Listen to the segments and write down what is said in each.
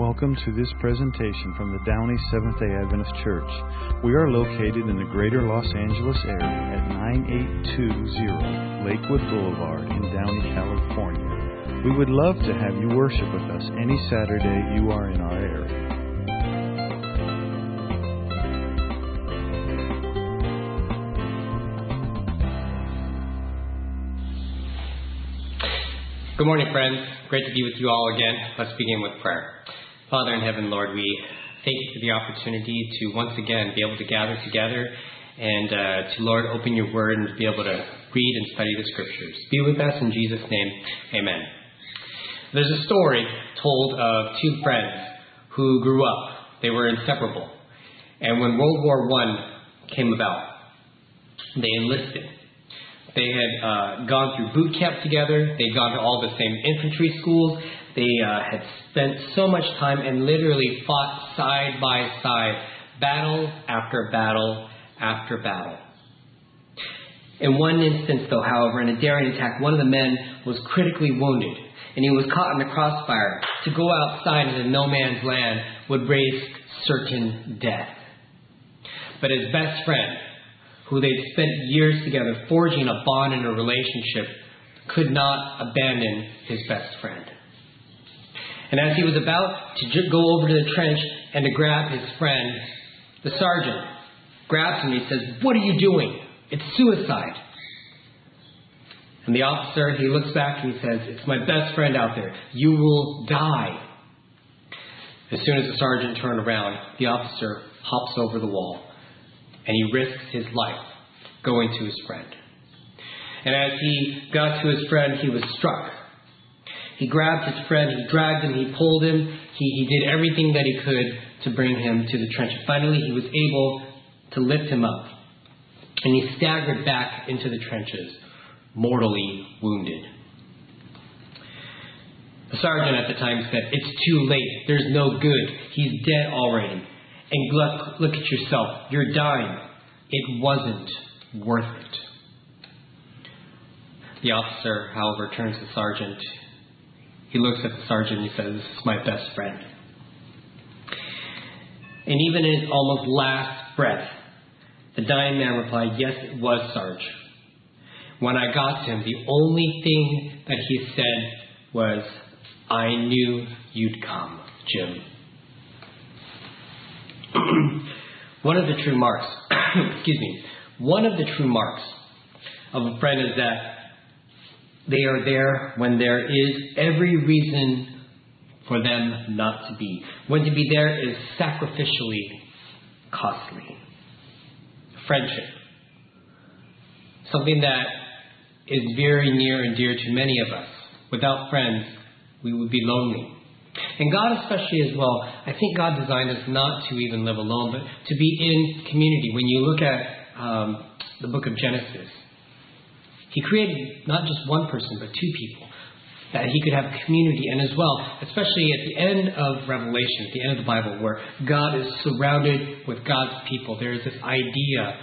Welcome to this presentation from the Downey Seventh day Adventist Church. We are located in the greater Los Angeles area at 9820 Lakewood Boulevard in Downey, California. We would love to have you worship with us any Saturday you are in our area. Good morning, friends. Great to be with you all again. Let's begin with prayer. Father in heaven, Lord, we thank you for the opportunity to once again be able to gather together and uh, to, Lord, open your word and to be able to read and study the scriptures. Be with us in Jesus' name. Amen. There's a story told of two friends who grew up. They were inseparable. And when World War I came about, they enlisted. They had uh, gone through boot camp together. They'd gone to all the same infantry schools. They uh, had spent so much time and literally fought side by side, battle after battle after battle. In one instance, though, however, in a daring attack, one of the men was critically wounded, and he was caught in the crossfire. To go outside into no man's land would risk certain death. But his best friend, who they'd spent years together forging a bond and a relationship, could not abandon his best friend. And as he was about to go over to the trench and to grab his friend, the sergeant grabs him and he says, What are you doing? It's suicide. And the officer, he looks back and he says, It's my best friend out there. You will die. As soon as the sergeant turned around, the officer hops over the wall and he risks his life going to his friend. And as he got to his friend, he was struck he grabbed his friend, he dragged him, he pulled him, he, he did everything that he could to bring him to the trench. Finally, he was able to lift him up. And he staggered back into the trenches, mortally wounded. The sergeant at the time said, It's too late. There's no good. He's dead already. And look, look at yourself. You're dying. It wasn't worth it. The officer, however, turns to the sergeant he looks at the sergeant and he says, This is my best friend. And even in his almost last breath, the dying man replied, Yes, it was Sarge. When I got to him, the only thing that he said was, I knew you'd come, Jim. one of the true marks, excuse me, one of the true marks of a friend is that they are there when there is every reason for them not to be. When to be there is sacrificially costly. Friendship. Something that is very near and dear to many of us. Without friends, we would be lonely. And God, especially as well, I think God designed us not to even live alone, but to be in community. When you look at um, the book of Genesis, he created not just one person, but two people that he could have community and as well, especially at the end of Revelation, at the end of the Bible, where God is surrounded with God's people. There is this idea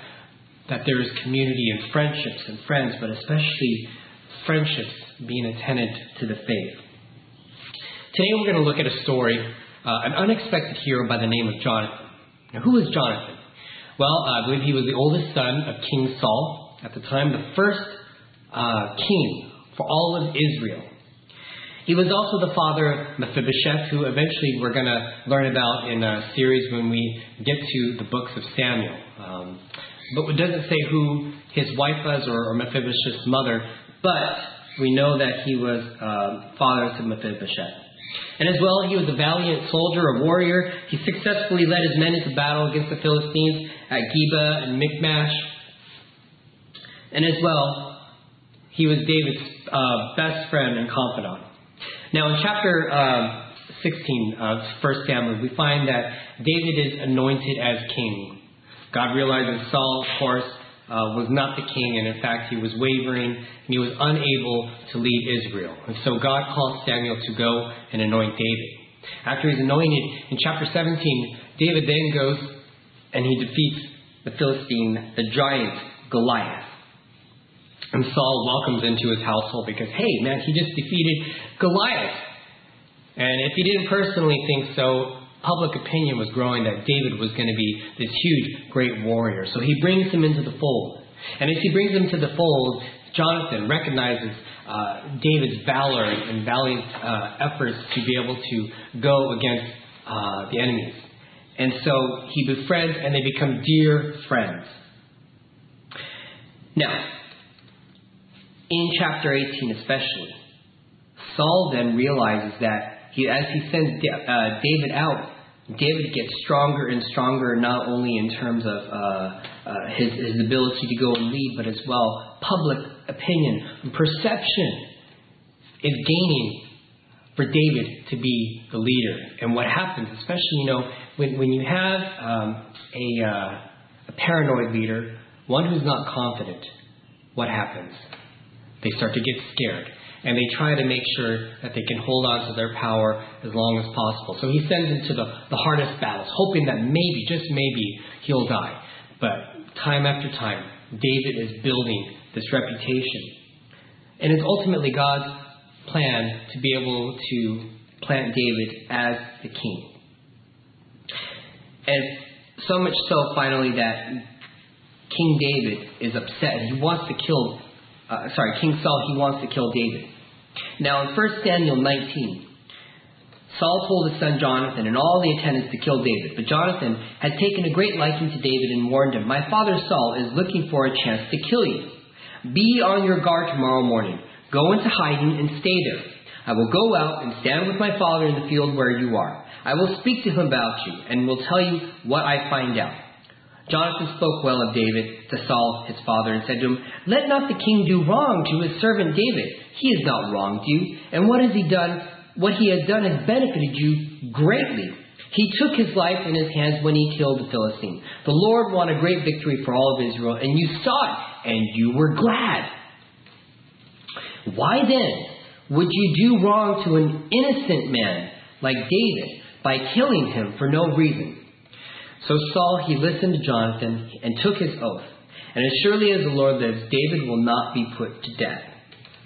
that there is community and friendships and friends, but especially friendships being attendant to the faith. Today we're going to look at a story, uh, an unexpected hero by the name of Jonathan. Now, who is Jonathan? Well, I believe he was the oldest son of King Saul. At the time, the first uh, king for all of Israel. He was also the father of Mephibosheth, who eventually we're going to learn about in a series when we get to the books of Samuel. Um, but it doesn't say who his wife was or, or Mephibosheth's mother, but we know that he was uh, father to Mephibosheth. And as well, he was a valiant soldier, a warrior. He successfully led his men into battle against the Philistines at Geba and Michmash. And as well, he was David's uh, best friend and confidant. Now, in chapter uh, 16 of 1 Samuel, we find that David is anointed as king. God realizes Saul, of course, uh, was not the king, and in fact, he was wavering, and he was unable to lead Israel. And so God calls Samuel to go and anoint David. After he's anointed, in chapter 17, David then goes and he defeats the Philistine, the giant Goliath. And Saul welcomes into his household because, hey, man, he just defeated Goliath. And if he didn't personally think so, public opinion was growing that David was going to be this huge, great warrior. So he brings him into the fold. And as he brings him to the fold, Jonathan recognizes uh, David's valor and valiant uh, efforts to be able to go against uh, the enemies. And so he befriends and they become dear friends. Now, in chapter 18 especially, Saul then realizes that he, as he sends uh, David out, David gets stronger and stronger, not only in terms of uh, uh, his, his ability to go and lead, but as well public opinion and perception is gaining for David to be the leader. And what happens, especially, you know, when, when you have um, a, uh, a paranoid leader, one who's not confident, what happens? They start to get scared. And they try to make sure that they can hold on to their power as long as possible. So he sends him to the, the hardest battles, hoping that maybe, just maybe, he'll die. But time after time, David is building this reputation. And it's ultimately God's plan to be able to plant David as the king. And so much so, finally, that King David is upset he wants to kill, uh, sorry, King Saul, he wants to kill David. Now, in 1 Samuel 19, Saul told his son Jonathan and all the attendants to kill David, but Jonathan had taken a great liking to David and warned him, My father Saul is looking for a chance to kill you. Be on your guard tomorrow morning. Go into hiding and stay there. I will go out and stand with my father in the field where you are. I will speak to him about you and will tell you what I find out. Jonathan spoke well of David to Saul his father and said to him, Let not the king do wrong to his servant David. He has not wronged you, and what has he done? What he has done has benefited you greatly. He took his life in his hands when he killed the Philistine. The Lord won a great victory for all of Israel, and you saw it, and you were glad. Why then would you do wrong to an innocent man like David by killing him for no reason? So Saul, he listened to Jonathan and took his oath. And as surely as the Lord lives, David will not be put to death.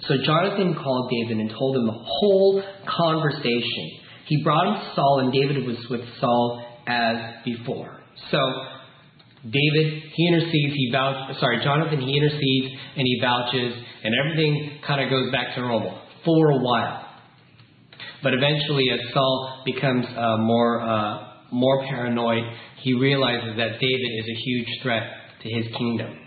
So Jonathan called David and told him the whole conversation. He brought him to Saul, and David was with Saul as before. So David, he intercedes, he vouches, sorry, Jonathan, he intercedes and he vouches, and everything kind of goes back to normal for a while. But eventually, as Saul becomes uh, more, uh, more paranoid, he realizes that David is a huge threat to his kingdom.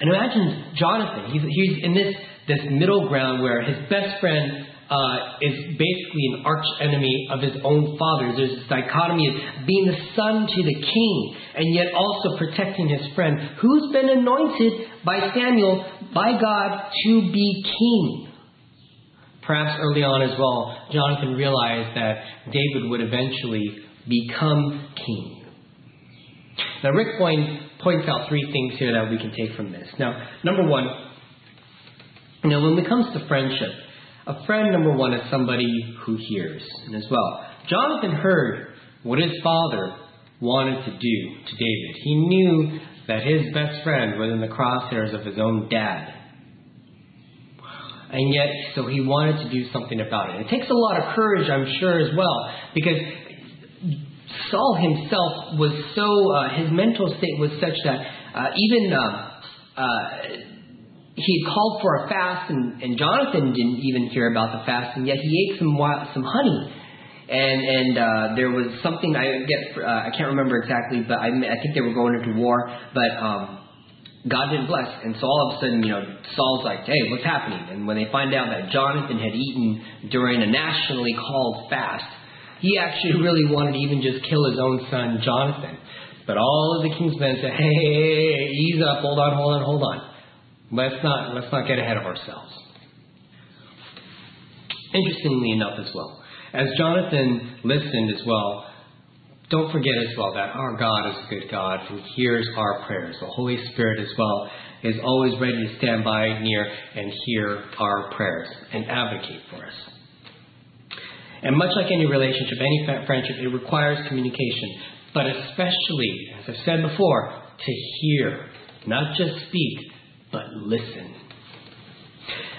And imagine Jonathan, he's, he's in this, this middle ground where his best friend uh, is basically an arch enemy of his own father. There's this dichotomy of being the son to the king and yet also protecting his friend who's been anointed by Samuel, by God, to be king. Perhaps early on as well, Jonathan realized that David would eventually become king. Now, Rick Boyne points out three things here that we can take from this. Now, number one, you know, when it comes to friendship, a friend, number one, is somebody who hears. And as well, Jonathan heard what his father wanted to do to David. He knew that his best friend was in the crosshairs of his own dad. And yet, so he wanted to do something about it. It takes a lot of courage, I'm sure, as well, because Saul himself was so, uh, his mental state was such that uh, even uh, uh he called for a fast, and, and Jonathan didn't even hear about the fast, and yet he ate some some honey. And and uh, there was something I get uh, I can't remember exactly, but I, I think they were going into war, but um, God didn't bless, and so all of a sudden, you know, Saul's like, "Hey, what's happening?" And when they find out that Jonathan had eaten during a nationally called fast, he actually really wanted to even just kill his own son, Jonathan. But all of the king's men said, "Hey, hey, hey, hey ease up, hold on, hold on, hold on." Let's not, let's not get ahead of ourselves. Interestingly enough, as well, as Jonathan listened as well, don't forget as well that our God is a good God who hears our prayers. The Holy Spirit as well is always ready to stand by near and hear our prayers and advocate for us. And much like any relationship, any friendship, it requires communication, but especially, as I've said before, to hear, not just speak, but listen.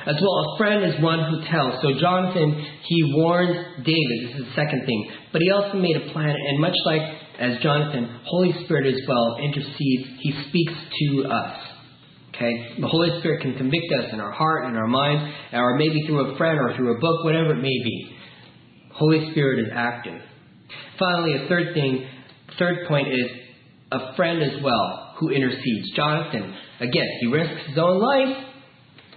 As well, a friend is one who tells. So Jonathan, he warned David. This is the second thing. But he also made a plan, and much like as Jonathan, Holy Spirit as well intercedes. He speaks to us. Okay? The Holy Spirit can convict us in our heart, in our mind, or maybe through a friend or through a book, whatever it may be. Holy Spirit is active. Finally, a third thing, third point is a friend as well who intercedes. Jonathan, again, he risks his own life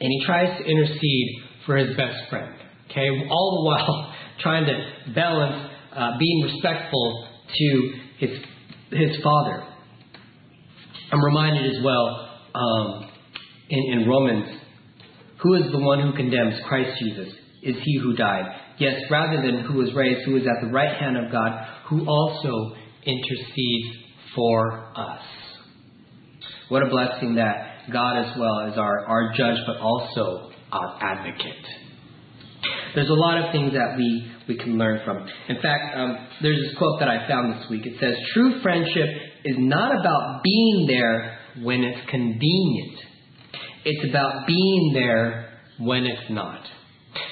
and he tries to intercede for his best friend. Okay, all the while trying to balance uh, being respectful to his his father. I'm reminded as well um, in, in Romans, who is the one who condemns Christ Jesus? Is he who died? Yes, rather than who was raised, who is at the right hand of God, who also intercedes for us. What a blessing that God as well as our, our judge, but also our advocate. There's a lot of things that we, we can learn from. In fact, um, there's this quote that I found this week. It says, True friendship is not about being there when it's convenient, it's about being there when it's not.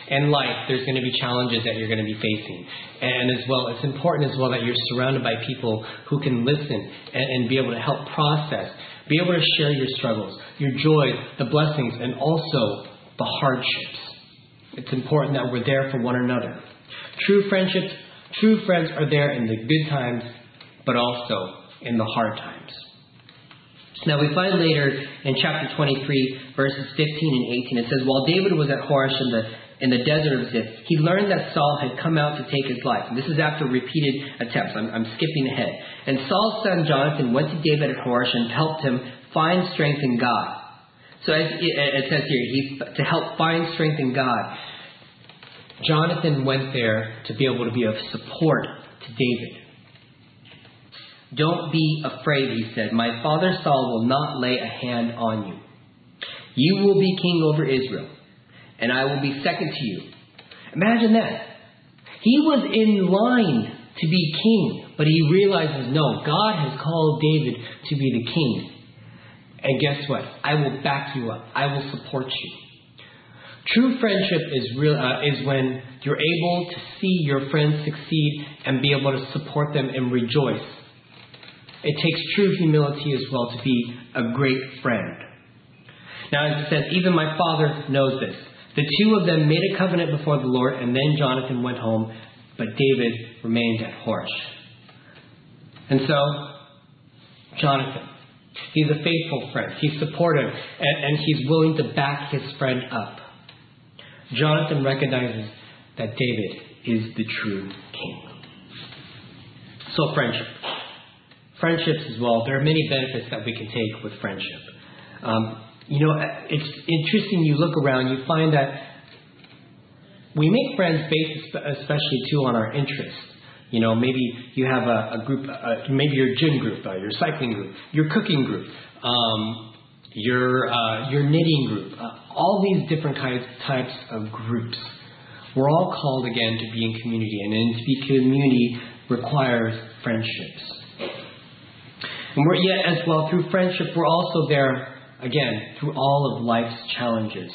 In life, there's going to be challenges that you're going to be facing. And as well, it's important as well that you're surrounded by people who can listen and, and be able to help process, be able to share your struggles, your joys, the blessings, and also the hardships. It's important that we're there for one another. True friendships, true friends are there in the good times, but also in the hard times. Now we find later in chapter 23, verses 15 and 18, it says, While David was at Horesh in the, in the desert of Ziph, he learned that Saul had come out to take his life. And this is after repeated attempts. I'm, I'm skipping ahead. And Saul's son Jonathan went to David at Horesh and helped him find strength in God. So as it says here, he, to help find strength in God, Jonathan went there to be able to be of support to David. Don't be afraid, he said. My father Saul will not lay a hand on you. You will be king over Israel, and I will be second to you. Imagine that. He was in line to be king, but he realizes, no, God has called David to be the king. And guess what? I will back you up. I will support you. True friendship is real uh, is when you're able to see your friends succeed and be able to support them and rejoice. It takes true humility as well to be a great friend. Now, as it says, even my father knows this. The two of them made a covenant before the Lord, and then Jonathan went home, but David remained at Horesh. And so, Jonathan, he's a faithful friend. He's supportive, and, and he's willing to back his friend up. Jonathan recognizes that David is the true king. So, friendship. Friendships as well. There are many benefits that we can take with friendship. Um, you know, it's interesting. You look around, you find that we make friends based, especially too, on our interests. You know, maybe you have a, a group, uh, maybe your gym group, uh, your cycling group, your cooking group, um, your uh, your knitting group, uh, all these different kinds types of groups. We're all called again to be in community, and to be community requires friendships. And we're yet as well through friendship, we're also there again through all of life's challenges.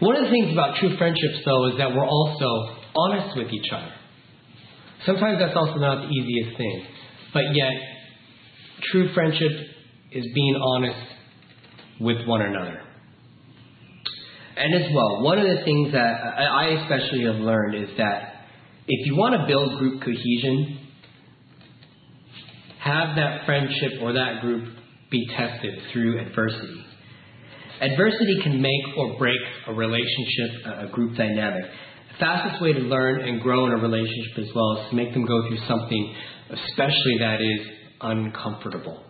One of the things about true friendships, though, is that we're also honest with each other. Sometimes that's also not the easiest thing, but yet true friendship is being honest with one another. And as well, one of the things that I especially have learned is that if you want to build group cohesion, have that friendship or that group be tested through adversity. Adversity can make or break a relationship, a group dynamic. The fastest way to learn and grow in a relationship as well is to make them go through something, especially that is uncomfortable.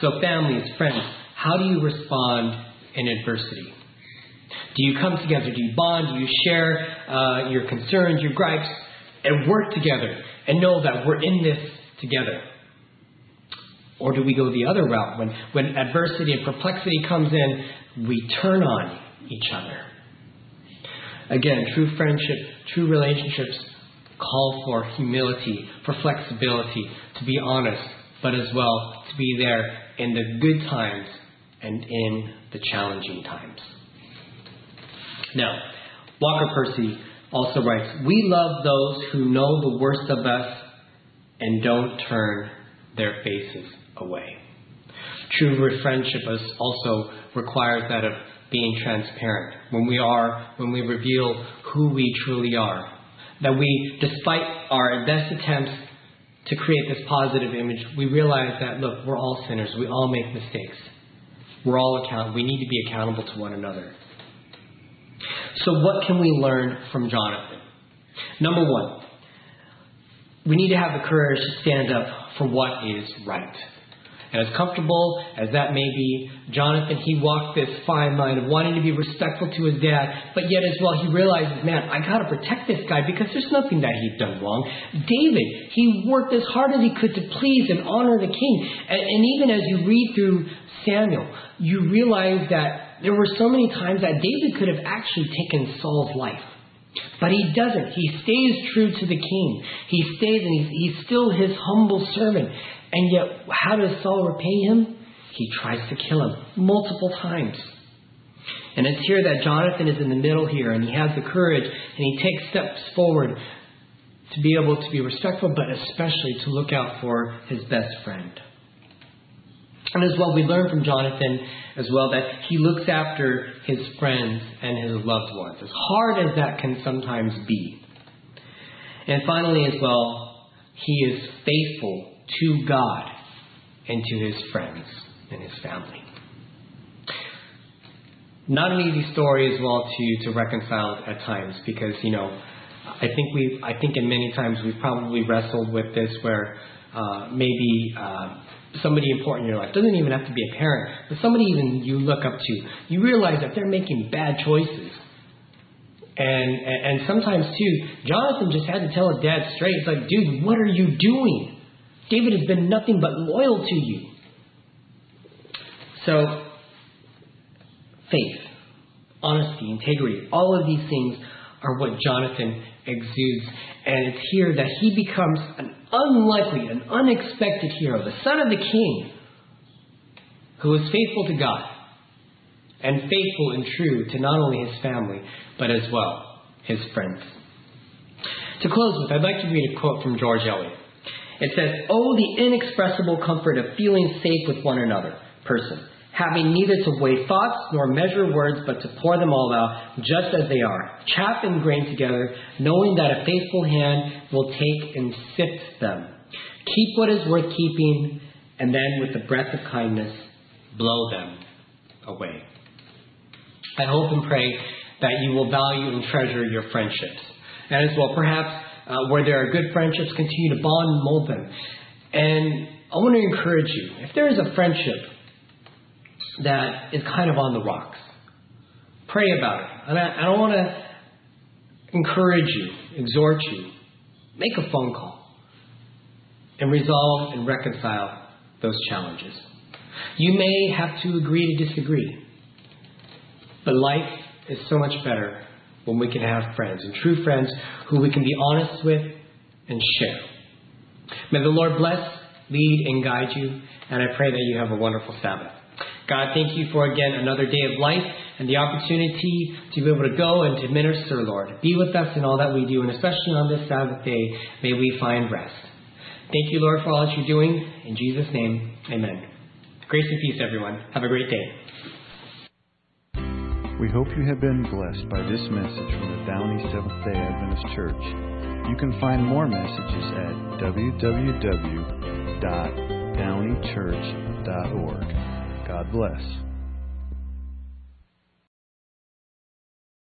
So, families, friends, how do you respond in adversity? Do you come together? Do you bond? Do you share uh, your concerns, your gripes, and work together and know that we're in this together? Or do we go the other route? When, when adversity and perplexity comes in, we turn on each other. Again, true friendship, true relationships call for humility, for flexibility, to be honest, but as well to be there in the good times and in the challenging times. Now, Walker Percy also writes We love those who know the worst of us and don't turn their faces away. True friendship also requires that of being transparent when we are, when we reveal who we truly are. That we, despite our best attempts to create this positive image, we realize that, look, we're all sinners. We all make mistakes. We're all accountable. We need to be accountable to one another. So, what can we learn from Jonathan? Number one, we need to have the courage to stand up for what is right. And as comfortable as that may be, Jonathan, he walked this fine line of wanting to be respectful to his dad, but yet as well he realizes, man, I gotta protect this guy because there's nothing that he's done wrong. David, he worked as hard as he could to please and honor the king. And, and even as you read through Samuel, you realize that there were so many times that David could have actually taken Saul's life. But he doesn't. He stays true to the king. He stays and he's, he's still his humble servant. And yet, how does Saul repay him? He tries to kill him multiple times. And it's here that Jonathan is in the middle here, and he has the courage, and he takes steps forward to be able to be respectful, but especially to look out for his best friend. And as well, we learn from Jonathan as well that he looks after his friends and his loved ones, as hard as that can sometimes be. And finally, as well, he is faithful to God and to his friends and his family. Not an easy story as well to, to reconcile at times because, you know, I think we I think in many times we've probably wrestled with this where uh, maybe uh, somebody important in your life doesn't even have to be a parent, but somebody even you look up to, you realize that they're making bad choices. And, and, and sometimes too, Jonathan just had to tell his dad straight. It's like, dude, what are you doing? David has been nothing but loyal to you. So, faith, honesty, integrity, all of these things are what Jonathan exudes. And it's here that he becomes an unlikely, an unexpected hero, the son of the king, who is faithful to God and faithful and true to not only his family, but as well his friends. To close with, I'd like to read a quote from George Eliot. It says, Oh, the inexpressible comfort of feeling safe with one another, person, having neither to weigh thoughts nor measure words, but to pour them all out just as they are, chaff and grain together, knowing that a faithful hand will take and sift them. Keep what is worth keeping, and then with the breath of kindness, blow them away. I hope and pray that you will value and treasure your friendships. And as well, perhaps uh, where there are good friendships, continue to bond and mold them. And I want to encourage you if there is a friendship that is kind of on the rocks, pray about it. And I, I don't want to encourage you, exhort you, make a phone call and resolve and reconcile those challenges. You may have to agree to disagree, but life is so much better when we can have friends, and true friends who we can be honest with and share. May the Lord bless, lead, and guide you, and I pray that you have a wonderful Sabbath. God, thank you for again another day of life and the opportunity to be able to go and to minister, Lord. Be with us in all that we do, and especially on this Sabbath day, may we find rest. Thank you, Lord, for all that you're doing. In Jesus' name, amen. Grace and peace, everyone. Have a great day. We hope you have been blessed by this message from the Downey Seventh day Adventist Church. You can find more messages at www.downeychurch.org. God bless.